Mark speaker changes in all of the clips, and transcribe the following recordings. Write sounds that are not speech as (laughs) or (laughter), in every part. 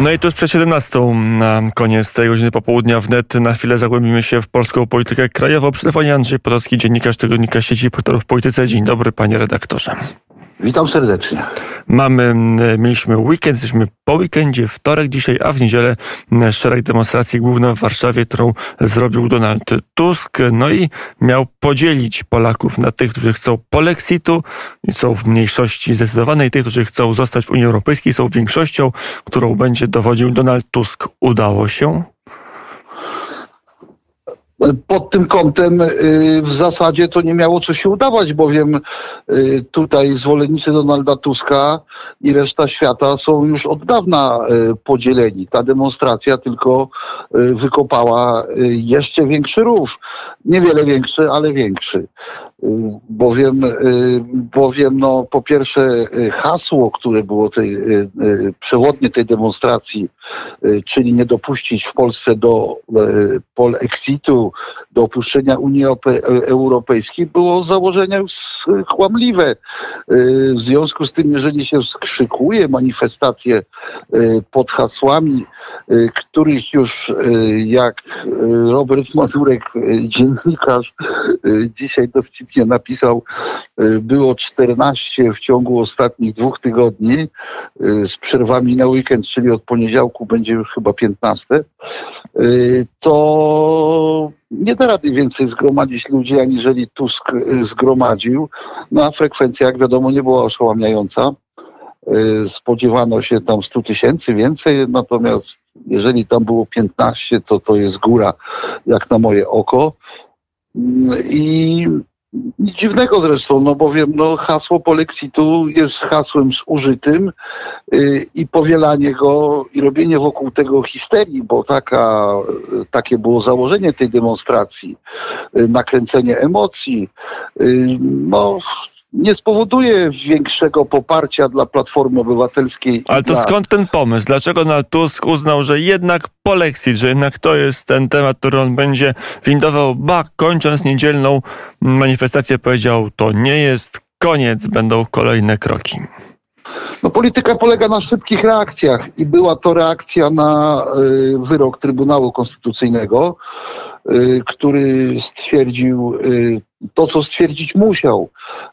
Speaker 1: No i tuż przed 17 na koniec tej godziny popołudnia wnet na chwilę zagłębimy się w polską politykę krajową. Przy telefonie Andrzej Podolski, dziennikarz tygodnika sieci portalów w polityce. Dzień dobry panie redaktorze.
Speaker 2: Witam serdecznie.
Speaker 1: Mamy, mieliśmy weekend, jesteśmy po weekendzie, wtorek dzisiaj, a w niedzielę szereg demonstracji główna w Warszawie, którą zrobił Donald Tusk. No i miał podzielić Polaków na tych, którzy chcą polexitu i są w mniejszości zdecydowanej, tych, którzy chcą zostać w Unii Europejskiej, są większością, którą będzie dowodził Donald Tusk. Udało się?
Speaker 2: Pod tym kątem y, w zasadzie to nie miało co się udawać, bowiem y, tutaj zwolennicy Donalda Tuska i reszta świata są już od dawna y, podzieleni. Ta demonstracja tylko wykopała jeszcze większy rów. Niewiele większy, ale większy. Bowiem, bowiem no, po pierwsze hasło, które było tej, przewodnie tej demonstracji, czyli nie dopuścić w Polsce do pol exitu, do opuszczenia Unii Europejskiej było z założenia kłamliwe. Y, w związku z tym, jeżeli się skrzykuje manifestacje y, pod hasłami, y, których już jak Robert Mazurek, dziennikarz, dzisiaj dowcipnie napisał, było 14 w ciągu ostatnich dwóch tygodni z przerwami na weekend, czyli od poniedziałku będzie już chyba 15, to nie da rady więcej zgromadzić ludzi, aniżeli Tusk y, zgromadził. No a frekwencja, jak wiadomo, nie była oszałamiająca. Y, spodziewano się tam 100 tysięcy więcej, natomiast jeżeli tam było 15, to to jest góra, jak na moje oko. Mm, I nic dziwnego zresztą, no bowiem no, hasło polexitu jest hasłem zużytym yy, i powielanie go i robienie wokół tego histerii, bo taka, takie było założenie tej demonstracji, yy, nakręcenie emocji, yy, no nie spowoduje większego poparcia dla Platformy Obywatelskiej.
Speaker 1: Ale to
Speaker 2: dla...
Speaker 1: skąd ten pomysł? Dlaczego Donald Tusk uznał, że jednak polexit, że jednak to jest ten temat, który on będzie windował, ba, kończąc niedzielną manifestację powiedział, to nie jest koniec, będą kolejne kroki.
Speaker 2: No, polityka polega na szybkich reakcjach i była to reakcja na y, wyrok Trybunału Konstytucyjnego, który stwierdził y, to, co stwierdzić musiał.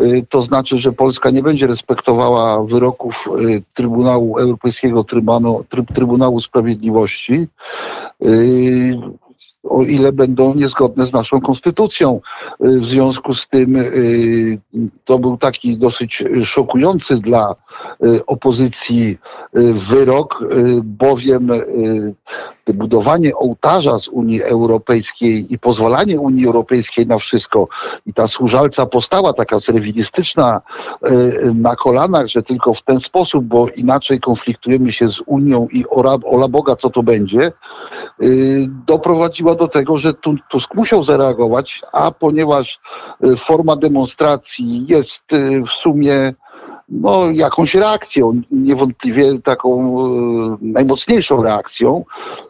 Speaker 2: Y, to znaczy, że Polska nie będzie respektowała wyroków y, Trybunału Europejskiego Trybunału, Trybunału Sprawiedliwości y, o ile będą niezgodne z naszą konstytucją. W związku z tym to był taki dosyć szokujący dla opozycji wyrok, bowiem budowanie ołtarza z Unii Europejskiej i pozwalanie Unii Europejskiej na wszystko i ta służalca postawa taka serwilistyczna na kolanach, że tylko w ten sposób, bo inaczej konfliktujemy się z Unią i ola Boga, co to będzie, e, do tego, że Tusk musiał zareagować, a ponieważ e, forma demonstracji jest w sumie no, jakąś reakcją, niewątpliwie taką e, najmocniejszą reakcją,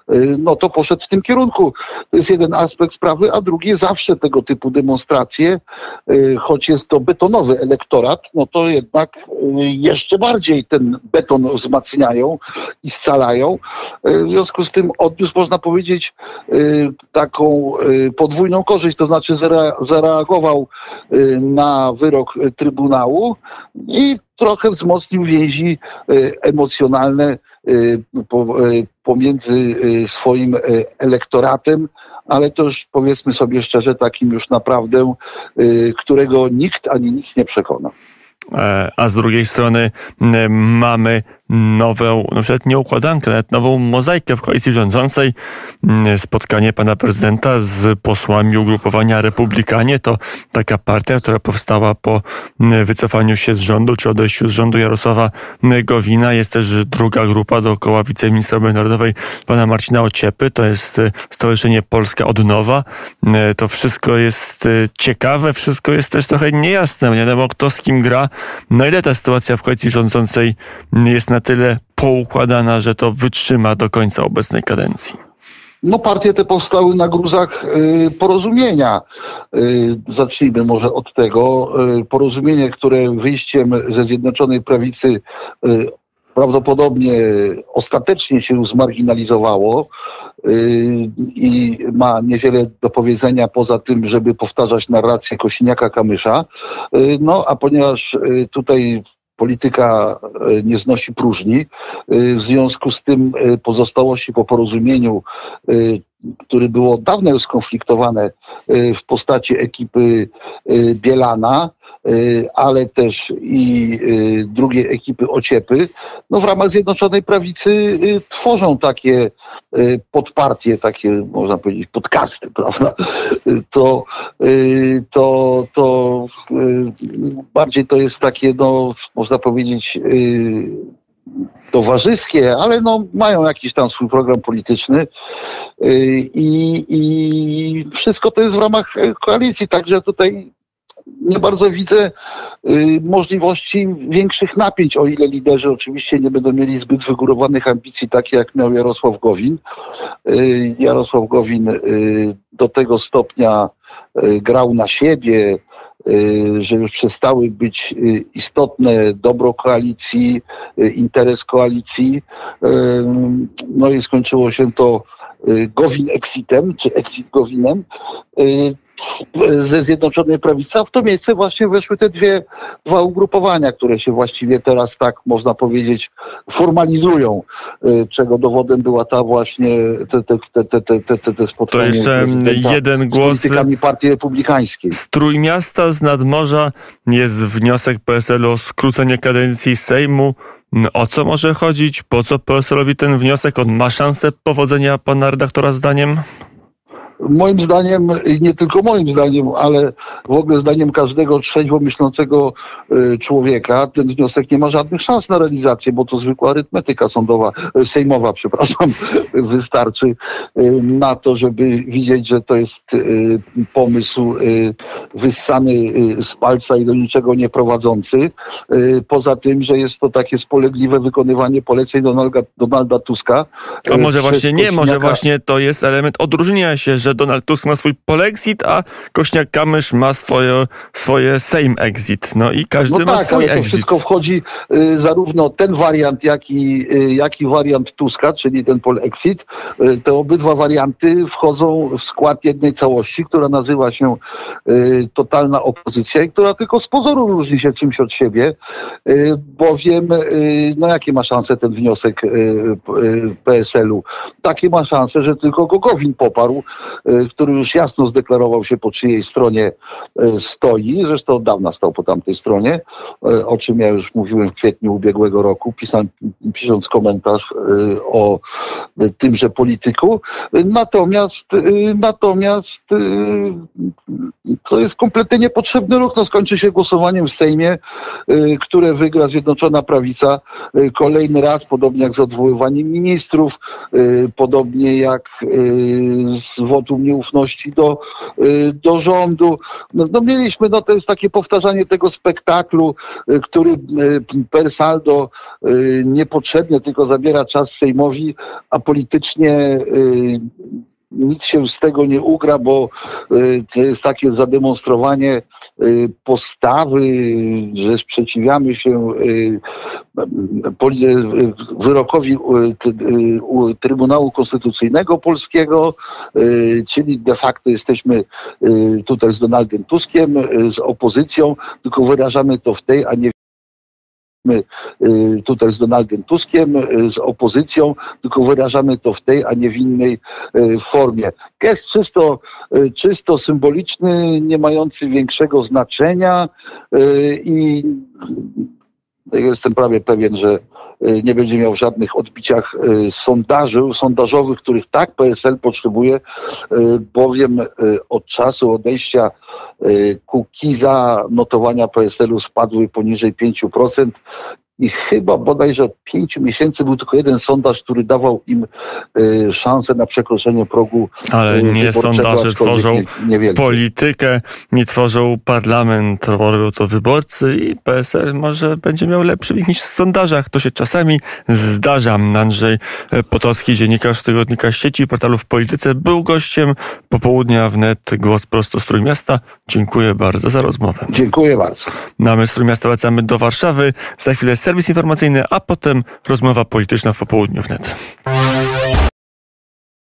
Speaker 2: e, no to poszedł w tym kierunku. To jest jeden aspekt sprawy, a drugi zawsze tego typu demonstracje, e, choć jest to betonowy elektorat, no to jednak jeszcze bardziej ten beton wzmacniają i scalają. W związku z tym odniósł, można powiedzieć, taką podwójną korzyść, to znaczy zareagował na wyrok Trybunału i trochę wzmocnił więzi e, emocjonalne e, e, pomiędzy swoim elektoratem, ale już powiedzmy sobie szczerze, takim już naprawdę, którego nikt ani nic nie przekona.
Speaker 1: A z drugiej strony mamy nową, no nawet nie układankę, nawet nową mozaikę w koalicji rządzącej. Mm, spotkanie pana prezydenta z posłami ugrupowania Republikanie to taka partia, która powstała po mm, wycofaniu się z rządu, czy odejściu z rządu Jarosława Gowina. Jest też druga grupa dookoła wiceministra narodowej pana Marcina Ociepy. To jest y, Stowarzyszenie Polska od Nowa. Y, to wszystko jest y, ciekawe, wszystko jest też trochę niejasne. Nie wiadomo kto z kim gra. No ile ta sytuacja w koalicji rządzącej jest na tyle poukładana, że to wytrzyma do końca obecnej kadencji?
Speaker 2: No partie te powstały na gruzach y, porozumienia. Y, zacznijmy może od tego. Y, porozumienie, które wyjściem ze Zjednoczonej Prawicy prawdopodobnie ostatecznie się zmarginalizowało i ma niewiele do powiedzenia poza tym, żeby powtarzać narrację Kosiniaka-Kamysza. No a ponieważ tutaj polityka e, nie znosi próżni. E, w związku z tym e, pozostałości po porozumieniu, które było dawno skonfliktowane w postaci ekipy Bielana, Y, ale też i drugiej ekipy Ociepy, no w ramach Zjednoczonej Prawicy tworzą takie podpartie, takie można powiedzieć podcasty, (laughs) prawda? To, to, to bardziej to jest takie, no można powiedzieć, towarzyskie, ale no, mają jakiś tam swój program polityczny i, i wszystko to jest w ramach koalicji, także tutaj nie bardzo widzę y, możliwości większych napięć, o ile liderzy oczywiście nie będą mieli zbyt wygórowanych ambicji, takie jak miał Jarosław Gowin. Y, Jarosław Gowin y, do tego stopnia grał na siebie, że już przestały być istotne dobro koalicji, interes koalicji. No i skończyło się to Gowin exitem, czy exit Gowinem ze Zjednoczonej Prawicy, a w to miejsce właśnie weszły te dwie, dwa ugrupowania, które się właściwie teraz tak można powiedzieć formalizują, y, czego dowodem była ta właśnie te, te, te, te, te, te, te spotkanie
Speaker 1: to jeszcze jeden głos
Speaker 2: z politykami Partii Republikańskiej.
Speaker 1: Z Trójmiasta, z Nadmorza jest wniosek PSL o skrócenie kadencji Sejmu. O co może chodzić? Po co PSL-owi ten wniosek? On ma szansę powodzenia pana redaktora zdaniem?
Speaker 2: Moim zdaniem, nie tylko moim zdaniem, ale w ogóle zdaniem każdego trzeźwo myślącego y, człowieka, ten wniosek nie ma żadnych szans na realizację, bo to zwykła arytmetyka sądowa, y, sejmowa, (laughs) przepraszam, wystarczy y, na to, żeby widzieć, że to jest pomysł wyssany z palca i do niczego nie prowadzący. Poza tym, że jest to takie spolegliwe wykonywanie poleceń Donalda, Donalda Tuska.
Speaker 1: A może właśnie nie, może właśnie to jest element odróżnienia się, że Donald Tusk ma swój polexit, a Kośniak-Kamysz ma swoje, swoje Sejm exit. No i każdy
Speaker 2: no
Speaker 1: ma
Speaker 2: tak,
Speaker 1: swój
Speaker 2: ale to
Speaker 1: exit.
Speaker 2: wszystko wchodzi y, zarówno ten wariant, jak i, y, jak i wariant Tuska, czyli ten polexit. Y, te obydwa warianty wchodzą w skład jednej całości, która nazywa się y, totalna opozycja i która tylko z pozoru różni się czymś od siebie, y, bowiem y, no jakie ma szanse ten wniosek y, y, PSL-u? Takie ma szanse, że tylko Gogowin poparł, Y, który już jasno zdeklarował się po czyjej stronie y, stoi, zresztą od dawna stał po tamtej stronie, y, o czym ja już mówiłem w kwietniu ubiegłego roku, pisząc, pisząc komentarz o tymże polityku. Natomiast, natomiast to jest kompletnie niepotrzebny ruch. No skończy się głosowaniem w Sejmie, które wygra Zjednoczona Prawica kolejny raz, podobnie jak z odwoływaniem ministrów, podobnie jak z wotum nieufności do, y, do rządu. No, no mieliśmy, no to jest takie powtarzanie tego spektaklu, y, który y, per saldo niepotrzebnie tylko zabiera czas Sejmowi, a politycznie nic się z tego nie ugra, bo y, to jest takie zademonstrowanie y, postawy, że sprzeciwiamy się y, wyrokowi Trybunału Konstytucyjnego Polskiego, czyli de facto jesteśmy tutaj z Donaldem Tuskiem, z opozycją, tylko wyrażamy to w tej, a nie tutaj z Donaldem Tuskiem, y, z opozycją, tylko wyrażamy to w tej, a nie w innej y, formie. Gest czysto, czysto symboliczny, nie mający większego znaczenia i jestem prawie pewien, że nie będzie miał żadnych odbiciach sondaży, sondażowych, których tak PSL potrzebuje, bowiem od czasu odejścia Kukiza notowania PSL-u spadły poniżej 5% i chyba bodajże od pięciu miesięcy był tylko jeden sondaż, który dawał im y, szansę na przekroczenie progu.
Speaker 1: Ale nie sondaże tworzą nie, politykę, nie tworzą parlament, robią to wyborcy i PSL może będzie miał lepszy wynik niż w sondażach. To się czasami zdarza. Andrzej Potocki, dziennikarz tygodnika sieci portalu w polityce, był gościem popołudnia wnet głos prosto z Trójmiasta. Dziękuję bardzo za rozmowę.
Speaker 2: Dziękuję bardzo.
Speaker 1: Na Mystru Miasta wracamy do Warszawy. Za chwilę serwis informacyjny, a potem rozmowa polityczna w popołudniu wnet.